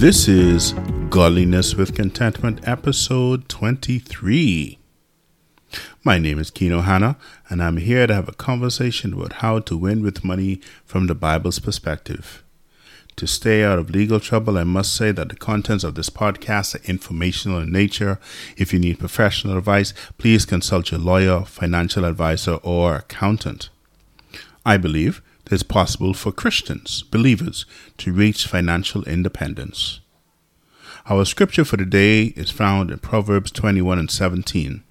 This is Godliness with Contentment, episode 23. My name is Kino Hanna, and I'm here to have a conversation about how to win with money from the Bible's perspective. To stay out of legal trouble, I must say that the contents of this podcast are informational in nature. If you need professional advice, please consult your lawyer, financial advisor, or accountant. I believe is possible for Christians, believers, to reach financial independence. Our scripture for the day is found in Proverbs 21 and 17.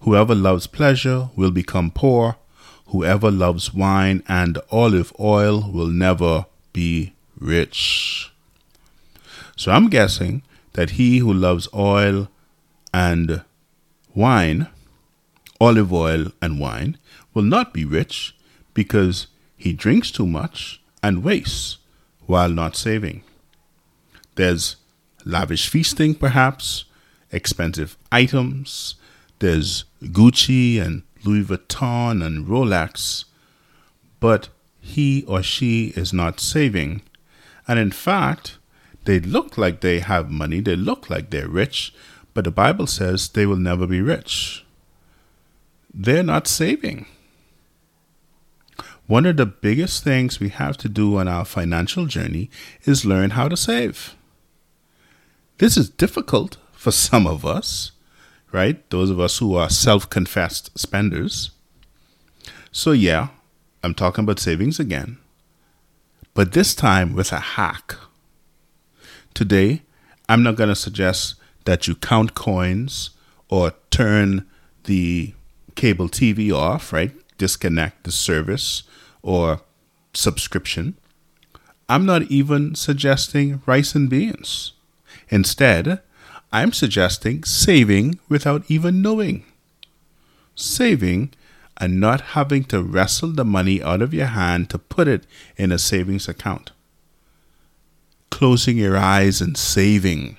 Whoever loves pleasure will become poor. Whoever loves wine and olive oil will never be rich. So I'm guessing that he who loves oil and wine, olive oil and wine, will not be rich because he drinks too much and wastes while not saving. There's lavish feasting, perhaps, expensive items, there's Gucci and Louis Vuitton and Rolex, but he or she is not saving and in fact, they look like they have money, they look like they're rich, but the Bible says they will never be rich. They're not saving. One of the biggest things we have to do on our financial journey is learn how to save. This is difficult for some of us, right? Those of us who are self confessed spenders. So, yeah, I'm talking about savings again but this time with a hack. Today, I'm not going to suggest that you count coins or turn the cable TV off, right? Disconnect the service or subscription. I'm not even suggesting rice and beans. Instead, I'm suggesting saving without even knowing. Saving and not having to wrestle the money out of your hand to put it in a savings account. Closing your eyes and saving.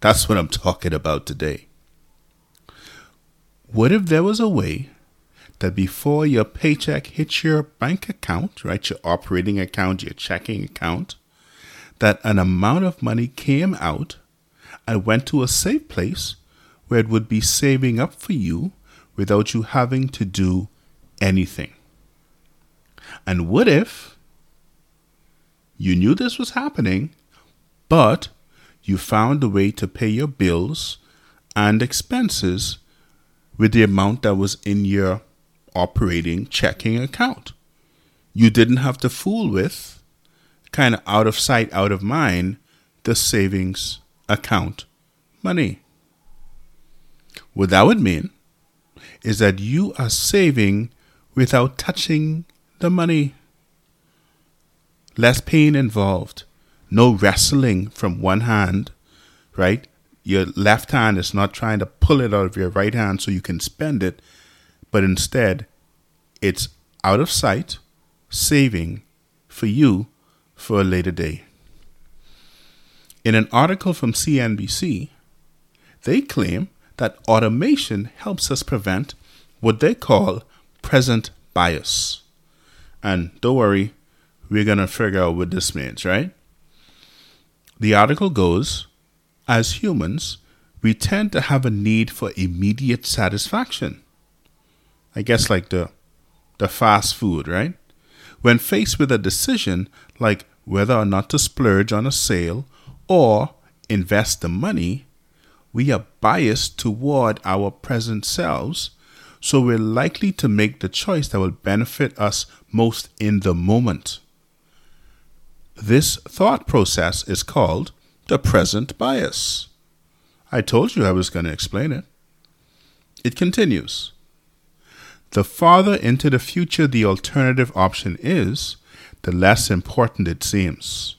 That's what I'm talking about today. What if there was a way that before your paycheck hits your bank account, right, your operating account, your checking account, that an amount of money came out and went to a safe place where it would be saving up for you without you having to do anything. And what if you knew this was happening, but you found a way to pay your bills and expenses with the amount that was in your operating checking account? You didn't have to fool with, kind of out of sight, out of mind, the savings account money. What that would mean is that you are saving without touching the money. Less pain involved. No wrestling from one hand, right? Your left hand is not trying to pull it out of your right hand so you can spend it, but instead, it's out of sight, saving for you for a later day. In an article from CNBC, they claim that automation helps us prevent what they call present bias. And don't worry, we're going to figure out what this means, right? The article goes As humans, we tend to have a need for immediate satisfaction. I guess like the, the fast food, right? When faced with a decision like whether or not to splurge on a sale or invest the money, we are biased toward our present selves, so we're likely to make the choice that will benefit us most in the moment. This thought process is called the present bias. I told you I was going to explain it. It continues. The farther into the future the alternative option is, the less important it seems.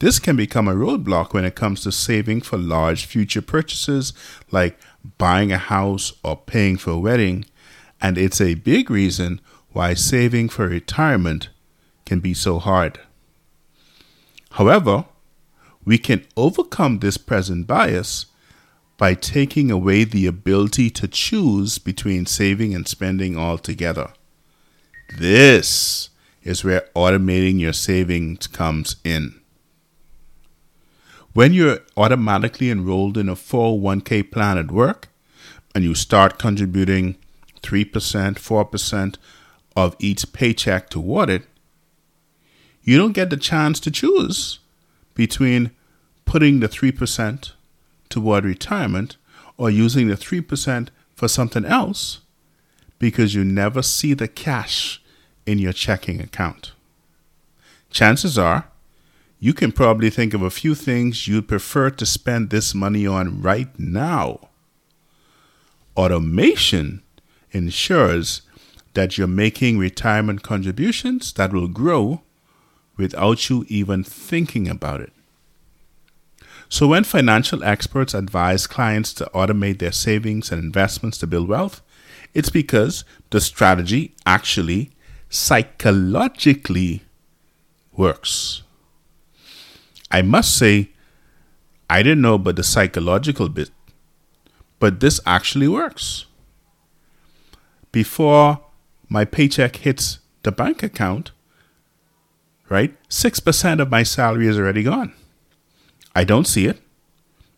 This can become a roadblock when it comes to saving for large future purchases like buying a house or paying for a wedding, and it's a big reason why saving for retirement can be so hard. However, we can overcome this present bias by taking away the ability to choose between saving and spending altogether. This is where automating your savings comes in. When you're automatically enrolled in a 401k plan at work and you start contributing 3%, 4% of each paycheck toward it, you don't get the chance to choose between putting the 3% toward retirement or using the 3% for something else because you never see the cash in your checking account. Chances are you can probably think of a few things you'd prefer to spend this money on right now. Automation ensures that you're making retirement contributions that will grow without you even thinking about it. So, when financial experts advise clients to automate their savings and investments to build wealth, it's because the strategy actually psychologically works. I must say, I didn't know about the psychological bit, but this actually works. Before my paycheck hits the bank account, right, 6% of my salary is already gone. I don't see it.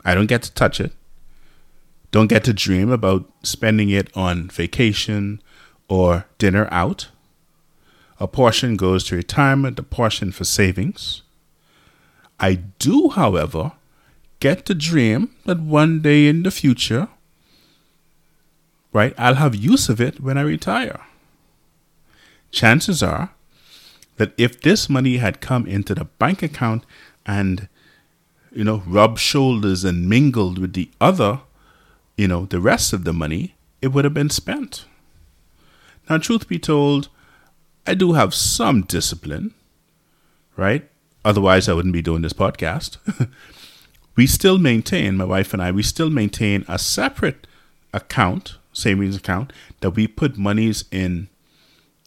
I don't get to touch it. Don't get to dream about spending it on vacation or dinner out. A portion goes to retirement, a portion for savings. I do, however, get to dream that one day in the future, right, I'll have use of it when I retire. Chances are that if this money had come into the bank account and, you know, rubbed shoulders and mingled with the other, you know, the rest of the money, it would have been spent. Now, truth be told, I do have some discipline, right? Otherwise, I wouldn't be doing this podcast. we still maintain, my wife and I, we still maintain a separate account, savings account, that we put monies in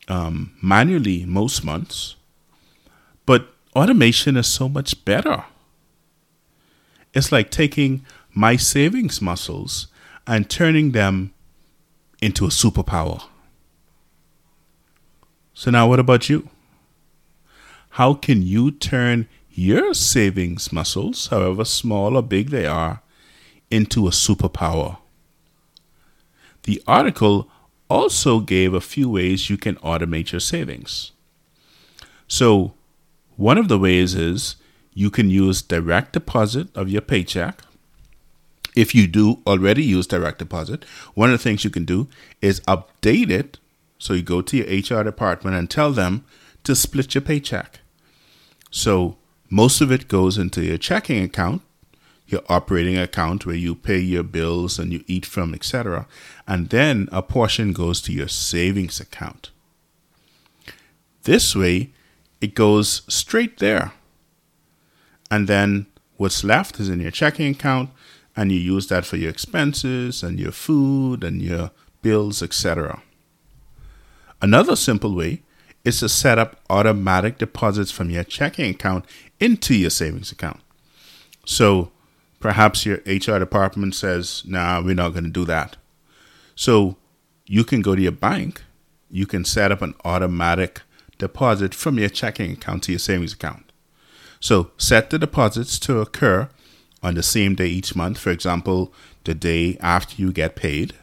um, manually most months. But automation is so much better. It's like taking my savings muscles and turning them into a superpower. So, now what about you? How can you turn your savings muscles, however small or big they are, into a superpower? The article also gave a few ways you can automate your savings. So, one of the ways is you can use direct deposit of your paycheck. If you do already use direct deposit, one of the things you can do is update it. So you go to your HR department and tell them to split your paycheck. So most of it goes into your checking account, your operating account where you pay your bills and you eat from, etc. And then a portion goes to your savings account. This way, it goes straight there. And then what's left is in your checking account, and you use that for your expenses and your food and your bills, etc. Another simple way is to set up automatic deposits from your checking account into your savings account. So perhaps your HR department says, nah, we're not going to do that. So you can go to your bank, you can set up an automatic deposit from your checking account to your savings account. So set the deposits to occur on the same day each month, for example, the day after you get paid.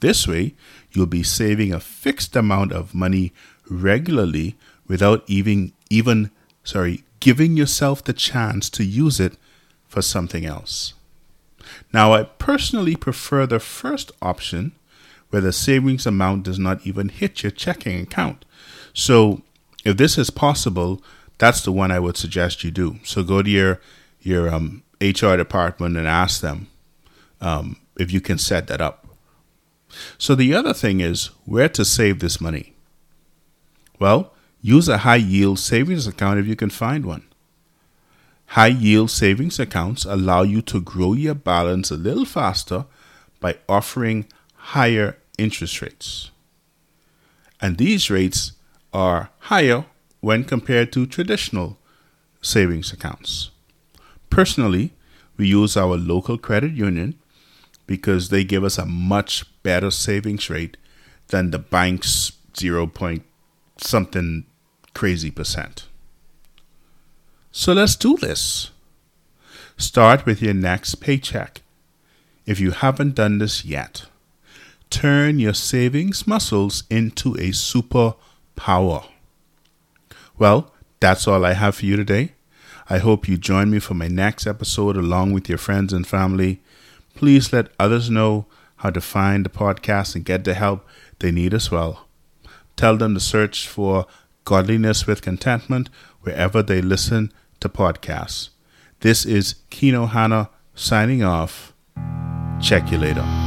This way, you'll be saving a fixed amount of money regularly without even even sorry giving yourself the chance to use it for something else. Now, I personally prefer the first option where the savings amount does not even hit your checking account. So, if this is possible, that's the one I would suggest you do. So, go to your your um, HR department and ask them um, if you can set that up. So, the other thing is where to save this money. Well, use a high yield savings account if you can find one. High yield savings accounts allow you to grow your balance a little faster by offering higher interest rates. And these rates are higher when compared to traditional savings accounts. Personally, we use our local credit union because they give us a much better savings rate than the bank's 0 Point something crazy percent. So let's do this. Start with your next paycheck. If you haven't done this yet, turn your savings muscles into a superpower. Well, that's all I have for you today. I hope you join me for my next episode along with your friends and family. Please let others know how to find the podcast and get the help they need as well. Tell them to search for Godliness with Contentment wherever they listen to podcasts. This is Kino Hana signing off. Check you later.